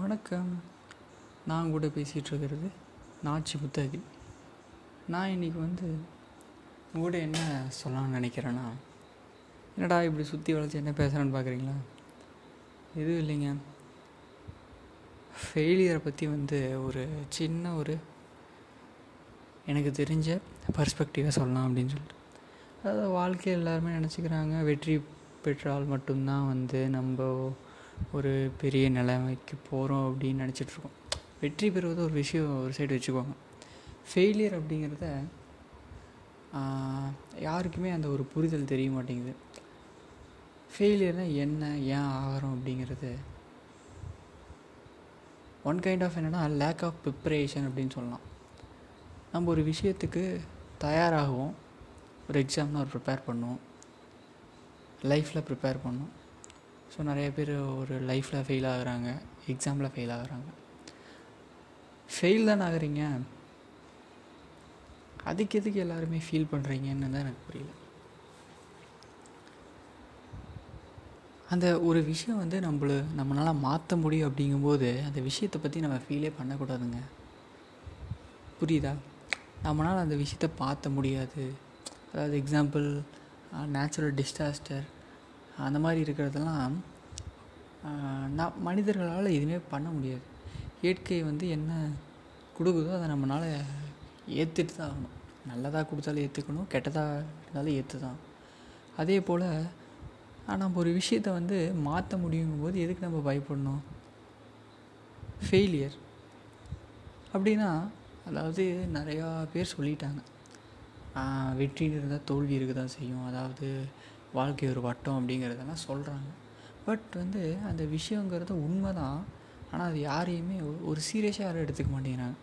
வணக்கம். நான் கூட பேசிகிட்டு இருக்கிறது நாச்சி புத்தகி. நான் இன்றைக்கி வந்து கூட என்ன சொல்லலாம்னு நினைக்கிறேன்னா என்னடா இப்படி சுற்றி வளைச்சி என்ன பேசுகிறேன்னு பார்க்குறீங்களா எதுவும் இல்லைங்க. ஃபெயிலியரை பற்றி வந்து ஒரு சின்ன ஒரு எனக்கு தெரிஞ்ச பர்ஸ்பெக்டிவாக சொல்லலாம் அப்படின்னு சொல்லிட்டு. அதாவது வாழ்க்கையில் எல்லாருமே நினச்சிக்கிறாங்க வெற்றி பெற்றால் மட்டும்தான் வந்து நம்ம ஒரு பெரிய நிலைமைக்கு போகிறோம் அப்படின்னு நினச்சிட்ருக்கோம். வெற்றி பெறுவது ஒரு விஷயம் ஒரு சைடு வச்சுக்கோங்க. ஃபெயிலியர் அப்படிங்கிறத யாருக்குமே அந்த ஒரு புரிதல் தெரிய மாட்டேங்குது. ஃபெயிலியர்னால் என்ன ஏன் ஆகிறோம் அப்படிங்கிறது ஒன் கைண்ட் ஆஃப் என்னென்னா லேக் ஆஃப் ப்ரிப்பரேஷன் அப்படின்னு சொல்லலாம். நம்ம ஒரு விஷயத்துக்கு தயாராகுவோம். ஒரு எக்ஸாம்னால் ஒரு ப்ரிப்பேர் பண்ணுவோம். லைஃப்பில் ப்ரிப்பேர் பண்ணும் ஸோ நிறைய பேர் ஒரு லைஃப்பில் ஃபெயில் ஆகுறாங்க எக்ஸாமில் ஃபெயில் ஆகுறாங்க. ஃபெயில் தான் ஆகுறீங்க. அதுக்கு எதுக்கு எல்லாருமே ஃபீல் பண்ணுறீங்கன்னு தான் எனக்கு புரியல. அந்த ஒரு விஷயம் வந்து நம்மள நம்மளால் மாற்ற முடியும் அப்படிங்கும்போது அந்த விஷயத்தை பற்றி நம்ம ஃபீலே பண்ணக்கூடாதுங்க. புரியுதா? நம்மளால் அந்த விஷயத்தை பார்த்த முடியாது. அதாவது எக்ஸாம்பிள் நேச்சுரல் டிசாஸ்டர் அந்த மாதிரி இருக்கிறதெல்லாம் நான் மனிதர்களால் எதுவுமே பண்ண முடியாது. இயற்கை வந்து என்ன கொடுக்குதோ அதை நம்மளால் ஏற்றுட்டு தான் ஆகணும். நல்லதாக கொடுத்தாலும் ஏற்றுக்கணும் கெட்டதாக இருந்தாலும் ஏற்று தான். அதே போல் நம்ம ஒரு விஷயத்தை வந்து மாற்ற முடியுங்கும் போது எதுக்கு நம்ம பயப்படணும்? ஃபெயிலியர் அப்படின்னா அதாவது நிறையா பேர் சொல்லிட்டாங்க. வெற்றின்னு இருந்தால் தோல்வி இருக்க தான் செய்யும். அதாவது வாழ்க்கை ஒரு வட்டம் அப்படிங்கிறதெல்லாம் சொல்கிறாங்க பட் வந்து அந்த விஷயங்கிறது உண்மை தான் ஆனால் அது யாரையுமே ஒரு சீரியஸாக யாரும் எடுத்துக்க மாட்டேங்கிறாங்க.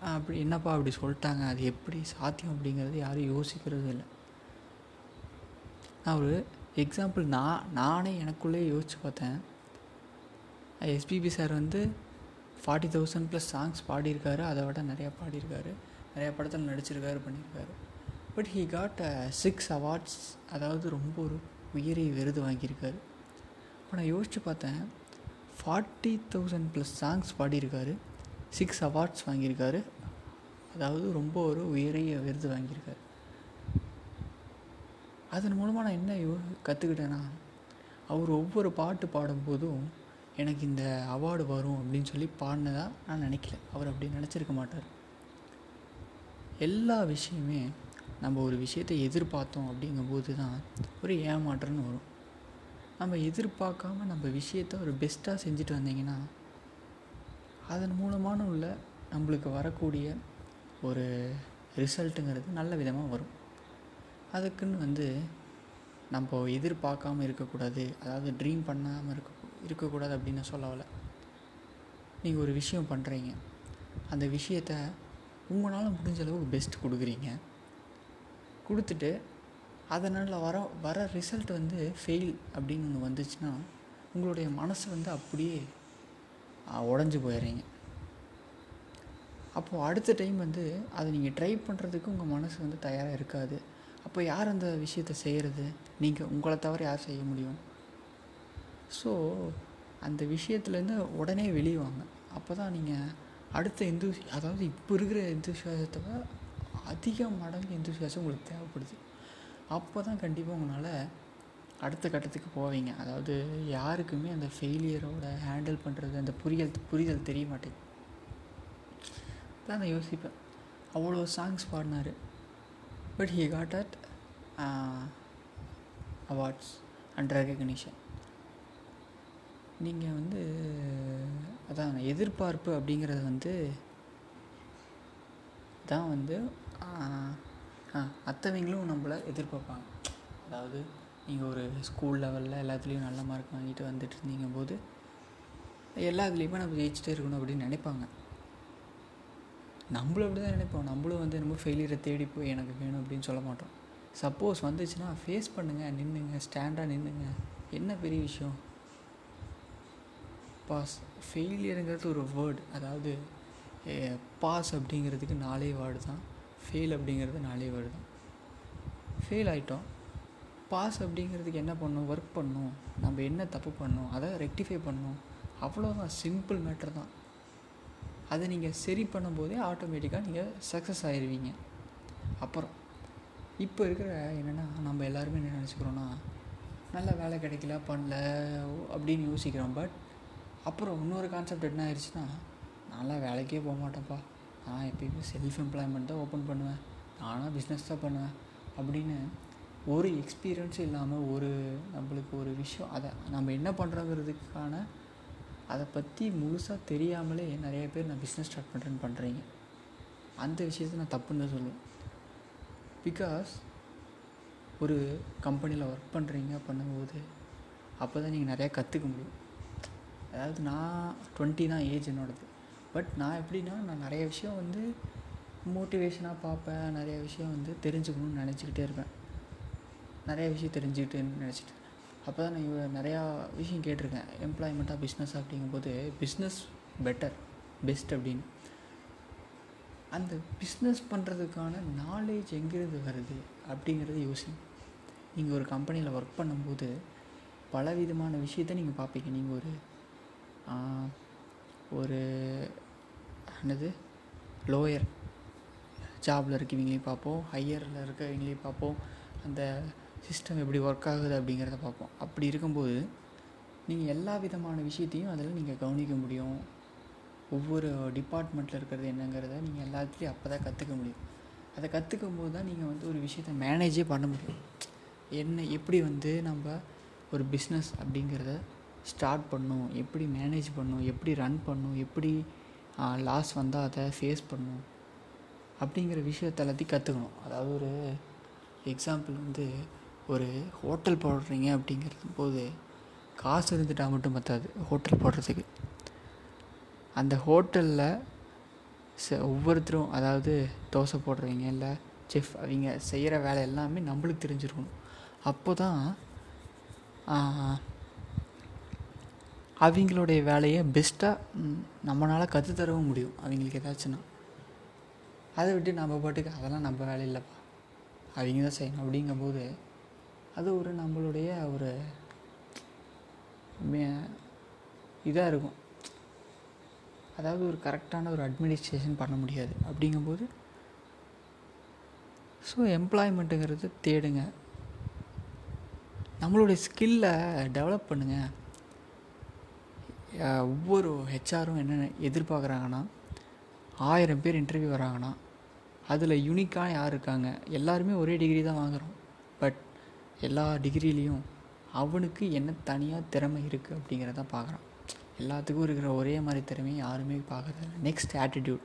அப்படி என்னப்பா அப்படி சொல்லிட்டாங்க? அது எப்படி சாத்தியம் அப்படிங்கிறது யாரும் யோசிக்கிறது இல்லை. நான் ஒரு எக்ஸாம்பிள் நான் நானே எனக்குள்ளே யோசித்து பார்த்தேன். எஸ்பிபி சார் வந்து ஃபார்ட்டி தௌசண்ட் ப்ளஸ் சாங்ஸ் பாடியிருக்காரு. அதை விட நிறையா பாடியிருக்காரு. நிறையா படத்தில் நடிச்சிருக்காரு பண்ணியிருக்காரு. But he got six awards அதாவது ரொம்ப ஒரு உயரிய விருது வாங்கியிருக்காரு. இப்போ நான் யோசித்து பார்த்தேன். ஃபார்ட்டி தௌசண்ட் ப்ளஸ் சாங்ஸ் பாடியிருக்காரு. சிக்ஸ் அவார்ட்ஸ் வாங்கியிருக்காரு. அதாவது ரொம்ப ஒரு உயரிய விருது வாங்கியிருக்காரு. அதன் மூலமாக நான் என்ன யோ கற்றுக்கிட்டேன்னா அவர் ஒவ்வொரு பாட்டு பாடும்போதும் எனக்கு இந்த அவார்டு வரும் அப்படின்னு சொல்லி பாடினதாக நான் நினைக்கல. அவர் அப்படி நினச்சிருக்க மாட்டார். எல்லா விஷயமே நம்ம ஒரு விஷயத்தை எதிர்பார்த்தோம் அப்படிங்கும்போது தான் ஒரு ஏமாற்றம்னு வரும். நம்ம எதிர்பார்க்காம நம்ம விஷயத்த ஒரு பெஸ்ட்டாக செஞ்சுட்டு வந்தீங்கன்னா அதன் மூலமான உள்ள நம்மளுக்கு வரக்கூடிய ஒரு ரிசல்ட்டுங்கிறது நல்ல விதமாக வரும். அதுக்குன்னு வந்து நம்ம எதிர்பார்க்காம இருக்கக்கூடாது. அதாவது ட்ரீம் பண்ணாமல் இருக்க இருக்கக்கூடாது அப்படின்னு சொல்ல வரல. நீங்கள் ஒரு விஷயம் பண்ணுறீங்க அந்த விஷயத்த உங்களால் முடிஞ்ச அளவுக்கு பெஸ்ட் கொடுக்குறீங்க. கொடுத்துட்டு அதனால் வர வர ரிசல்ட் வந்து ஃபெயில் அப்படின்னு ஒன்று வந்துச்சுன்னா உங்களுடைய மனசு வந்து அப்படியே உடஞ்சி போயிடுறீங்க. அப்போது அடுத்த டைம் வந்து அதை நீங்கள் ட்ரை பண்ணுறதுக்கு உங்கள் மனசு வந்து தயாராக இருக்காது. அப்போ யார் அந்த விஷயத்தை செய்கிறது நீங்கள் உங்களை தவிர யார் செய்ய முடியும்? ஸோ அந்த விஷயத்துலேருந்து உடனே வெளியே வாங்க. அப்போ தான் நீங்கள் அடுத்த இந்து அதாவது இப்போ இருக்கிற எந்தூசியாசத்தை அதிக மடங்கு எந்தூசியாசம் உங்களுக்கு தேவைப்படுது. அப்போ தான் கண்டிப்பாக உங்களால் அடுத்த கட்டத்துக்கு போவீங்க. அதாவது யாருக்குமே அந்த ஃபெயிலியரோட ஹேண்டில் பண்ணுறது அந்த புரியல் புரிதல் தெரிய மாட்டேங்குது. தான் நான் யோசிப்பேன். அவ்வளோ சாங்ஸ் பாடினார். But he got at awards and recognition நீங்கள் வந்து அதான் எதிர்பார்ப்பு அப்படிங்கிறது வந்து தான் வந்து மற்றவங்களும் நம்மளை எதிர்பார்ப்பாங்க. அதாவது நீங்கள் ஒரு ஸ்கூல் லெவலில் எல்லாத்துலேயும் நல்ல மார்க் வாங்கிட்டு வந்துட்டு இருந்தீங்க போது எல்லா இதுலேயுமே நம்ம ஜெயிச்சுட்டே இருக்கணும் அப்படின்னு நினைப்பாங்க. நம்மளும் அப்படி தான் நினைப்போம். நம்மளும் வந்து ரொம்ப ஃபெயிலியரை தேடி போய் எனக்கு வேணும் அப்படின்னு சொல்ல மாட்டோம். சப்போஸ் வந்துச்சுன்னா ஃபேஸ் பண்ணுங்கள் நின்றுங்க ஸ்டாண்டாக நின்றுங்க என்ன பெரிய விஷயம்? பாஸ் ஃபெயிலியருங்கிறது ஒரு வேர்டு அதாவது பாஸ் அப்படிங்கிறதுக்கு நாலே வேர்டு தான். ஃபெயில் அப்படிங்கிறது நாலே வேர்டு தான். ஃபெயில் ஆகிட்டோம் பாஸ் அப்படிங்கிறதுக்கு என்ன பண்ணணும்? ஒர்க் பண்ணணும். நம்ம என்ன தப்பு பண்ணணும்? அதை ரெக்டிஃபை பண்ணணும். அவ்வளோதான் சிம்பிள் மேட்டர் தான். அதை நீங்கள் சரி பண்ணும்போதே ஆட்டோமேட்டிக்காக நீங்கள் சக்ஸஸ் ஆயிடுவீங்க அப்புறம் இப்போ இருக்கிற என்னென்னா நம்ம எல்லாருமே என்ன நினச்சிக்கிறோன்னா நல்ல வேலை கிடைக்கல பண்ணல அப்படின்னு யோசிக்கிறோம். பட் அப்புறம் இன்னொரு கான்செப்ட் என்ன ஆயிடுச்சுன்னா நான்லாம் வேலைக்கே போக மாட்டேன்ப்பா. நான் எப்பயுமே செல்ஃப் எம்ப்ளாய்மெண்ட் தான் ஓப்பன் பண்ணுவேன். நானாக பிஸ்னஸ் தான் பண்ணுவேன். அப்படின்னு ஒரு எக்ஸ்பீரியன்ஸும் இல்லாமல் ஒரு நம்மளுக்கு ஒரு விஷயம் அதை நம்ம என்ன பண்ணுறோங்கிறதுக்கான அதை பற்றி முழுசாக தெரியாமலே நிறைய பேர் நான் பிஸ்னஸ் ஸ்டார்ட் பண்ணுறேன்னு பண்ணுறீங்க அந்த விஷயத்தை நான் தப்புன்னு தான் சொல்லுவேன். பிகாஸ் ஒரு கம்பெனியில் ஒர்க் பண்ணுறீங்க பண்ணும்போது அப்போ தான் நீங்கள் நிறையா கற்றுக்க முடியும். அதாவது நான் டுவெண்ட்டி தான் ஏஜ் என்னோடது. பட் நான் எப்படின்னா நான் நிறைய விஷயம் வந்து மோட்டிவேஷனாக பார்ப்பேன். நிறைய விஷயம் வந்து தெரிஞ்சுக்கணும்னு நினச்சிக்கிட்டே இருப்பேன். நிறைய விஷயம் தெரிஞ்சுக்கிட்டேன்னு நினச்சிட்டு அப்போ தான் நான் இவ்வளோ நிறையா விஷயம் கேட்டிருக்கேன். எம்ப்ளாய்மெண்ட்டாக பிஸ்னஸ் அப்படிங்கும்போது பிஸ்னஸ் பெட்டர் பெஸ்ட் அப்படின்னு. அந்த பிஸ்னஸ் பண்ணுறதுக்கான நாலேஜ் எங்கேருந்து வருது அப்படிங்கிறது யோசிங்க. நீங்கள் ஒரு கம்பெனியில் ஒர்க் பண்ணும்போது பல விதமான விஷயத்த நீங்கள் பார்ப்பீங்க. நீங்கள் ஒரு ஒரு என்னது? லோயர் ஜாபில் இருக்கவங்களையும் பார்ப்போம். ஹையரில் இருக்கவங்களையும் பார்ப்போம். அந்த சிஸ்டம் எப்படி ஒர்க் ஆகுது அப்படிங்கிறத பார்ப்போம். அப்படி இருக்கும்போது நீங்கள் எல்லா விதமான விஷயத்தையும் அதில் நீங்கள் கவனிக்க முடியும். ஒவ்வொரு டிபார்ட்மெண்ட்டில் இருக்கிறது என்னங்கிறத நீங்கள் எல்லாத்துலேயும் அப்போ தான் கற்றுக்க முடியும். அதை கற்றுக்கும் போது தான் நீங்கள் வந்து ஒரு விஷயத்த மேனேஜே பண்ண முடியும். என்ன எப்படி வந்து நம்ம ஒரு பிஸ்னஸ் அப்படிங்கிறத ஸ்டார்ட் பண்ணும் எப்படி மேனேஜ் பண்ணும் எப்படி ரன் பண்ணும் எப்படி லாஸ் வந்தால் அதை ஃபேஸ் பண்ணும் அப்படிங்கிற விஷயத்தை எல்லாத்தையும் கற்றுக்கணும் அதாவது ஒரு எக்ஸாம்பிள் வந்து ஒரு ஹோட்டல் போடுறீங்க அப்படிங்கிறது போது காசு இருந்துட்டால் மட்டும் பற்றாது ஹோட்டல் போடுறதுக்கு. அந்த ஹோட்டலில் ச ஒவ்வொருத்தரும் அதாவது தோசை போடுறவங்க இல்லை செஃப் அவங்க செய்கிற வேலை எல்லாமே நம்மளுக்கு தெரிஞ்சிருக்கணும். அப்போ தான் அவங்களுடைய வேலையை பெஸ்ட்டாக நம்மளால் கற்றுத்தரவும் முடியும். அவங்களுக்கு ஏதாச்சுன்னா. அதை விட்டு நம்ம பாட்டுக்கு அதெல்லாம் நம்ம வேலை இல்லைப்பா. அவங்க தான் செய்யணும். அப்படிங்கும்போது அது ஒரு நம்மளுடைய ஒரு இதாக இருக்கும். அதாவது ஒரு கரெக்டான ஒரு அட்மினிஸ்ட்ரேஷன் பண்ண முடியாது. அப்படிங்கும்போது ஸோ எம்ப்ளாய்மெண்ட்டுங்கிறது தேடுங்க. நம்மளுடைய ஸ்கில்லை டெவலப் பண்ணுங்கள் ஒவ்வொரு ஹெச்ஆரும் என்ன எதிர்பார்க்குறாங்கன்னா ஆயிரம் பேர் இன்டர்வியூ வராங்கன்னா அதில் யூனிக்காக யார் இருக்காங்க எல்லாருமே ஒரே டிகிரி தான் வாங்குகிறோம் பட் எல்லா டிகிரிலேயும் அவனுக்கு என்ன தனியாக திறமை இருக்குது அப்படிங்கிறத பார்க்குறான். எல்லாத்துக்கும் இருக்கிற ஒரே மாதிரி திறமையை யாருமே பார்க்குறதில்ல. Next attitude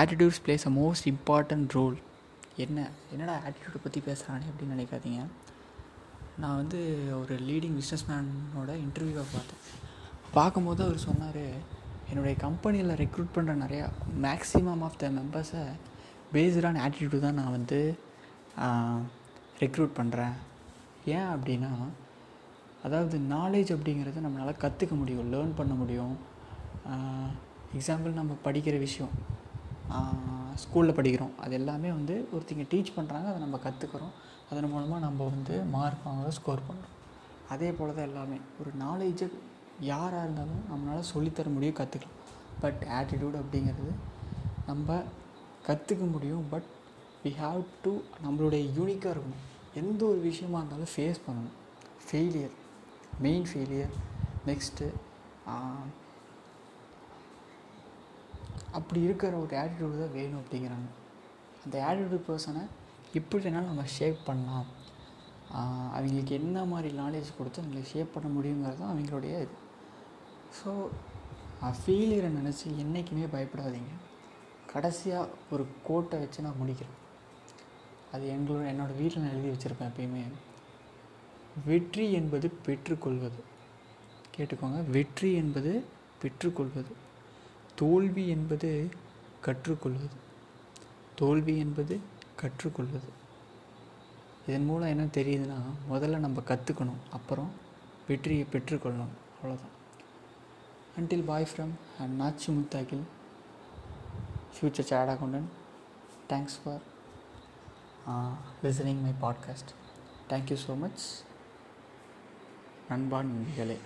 attitudes plays a most important role என்ன என்னடா ஆட்டிடியூடை பற்றி பேசுகிறானே அப்படின்னு நினைக்காதீங்க. நான் வந்து ஒரு லீடிங் பிஸ்னஸ் மேனோட இன்டர்வியூவை பார்த்தேன். பார்க்கும்போது அவர் சொன்னார் என்னுடைய கம்பெனியில் ரெக்ரூட் பண்ணுற நிறையா மேக்ஸிமம் ஆஃப் த மெம்பர்ஸை பேஸ்டான ஆட்டிடியூடு தான் நான் வந்து ரெக்ரூட் பண்ணுறேன் ஏன் அப்படின்னா அதாவது நாலேஜ் அப்படிங்கிறத நம்மளால் கற்றுக்க முடியும் லேர்ன் பண்ண முடியும். எக்ஸாம்பிள் நம்ம படிக்கிற விஷயம். ஸ்கூலில் படிக்கிறோம். அது எல்லாமே வந்து ஒருத்தங்க டீச் பண்ணுறாங்க அதை நம்ம கற்றுக்குறோம் அதன் மூலமாக நம்ம வந்து மார்க் வாங்க ஸ்கோர் பண்ணுறோம் அதே போல் தான் எல்லாமே. ஒரு நாலேஜை யாராக இருந்தாலும் நம்மளால் சொல்லித்தர முடியும் கற்றுக்கலாம் பட் ஆட்டிடியூட் அப்படிங்கிறது நம்ம கற்றுக்க முடியும். பட் வி ஹாவ் டு நம்மளுடைய யூனிக்காக இருக்கணும். எந்த ஒரு விஷயமா இருந்தாலும் ஃபேஸ் பண்ணணும். ஃபெயிலியர் மெயின் ஃபெயிலியர் நெக்ஸ்ட்டு அப்படி இருக்கிற ஒரு ஆட்டிடியூடு தான் வேணும் அப்படிங்கிறாங்க. அந்த ஆட்டிடியூட் பர்சனை எப்படி வேணாலும் நம்ம ஷேப் பண்ணலாம். அவங்களுக்கு என்ன மாதிரி நாலேஜ் கொடுத்து அவங்களை ஷேப் பண்ண முடியுங்கிறது தான் அவங்களுடைய இது. ஸோ ஃபெயிலியரை நினச்சி என்றைக்குமே பயப்படாதீங்க. கடைசியாக ஒரு கோட்டை வச்சு நான் முடிக்கிறேன். அது எங்களோட என்னோடய வீட்டில் நான் எழுதி வச்சுருப்பேன் எப்பயுமே. வெற்றி என்பது பெற்றுக்கொள்வது. கேட்டுக்கோங்க. வெற்றி என்பது பெற்றுக்கொள்வது. தோல்வி என்பது கற்றுக்கொள்வது. தோல்வி என்பது கற்றுக்கொள்வது. இதன் மூலம் என்ன தெரியுதுன்னா முதல்ல நம்ம கற்றுக்கணும் அப்புறம் வெற்றியை பெற்றுக்கொள்ளணும். அவ்வளோதான் until bye from and Nachi முத்தாக்கில் future chat accountant thanks for listening my podcast thank you so much நண்பா நண்பிகளே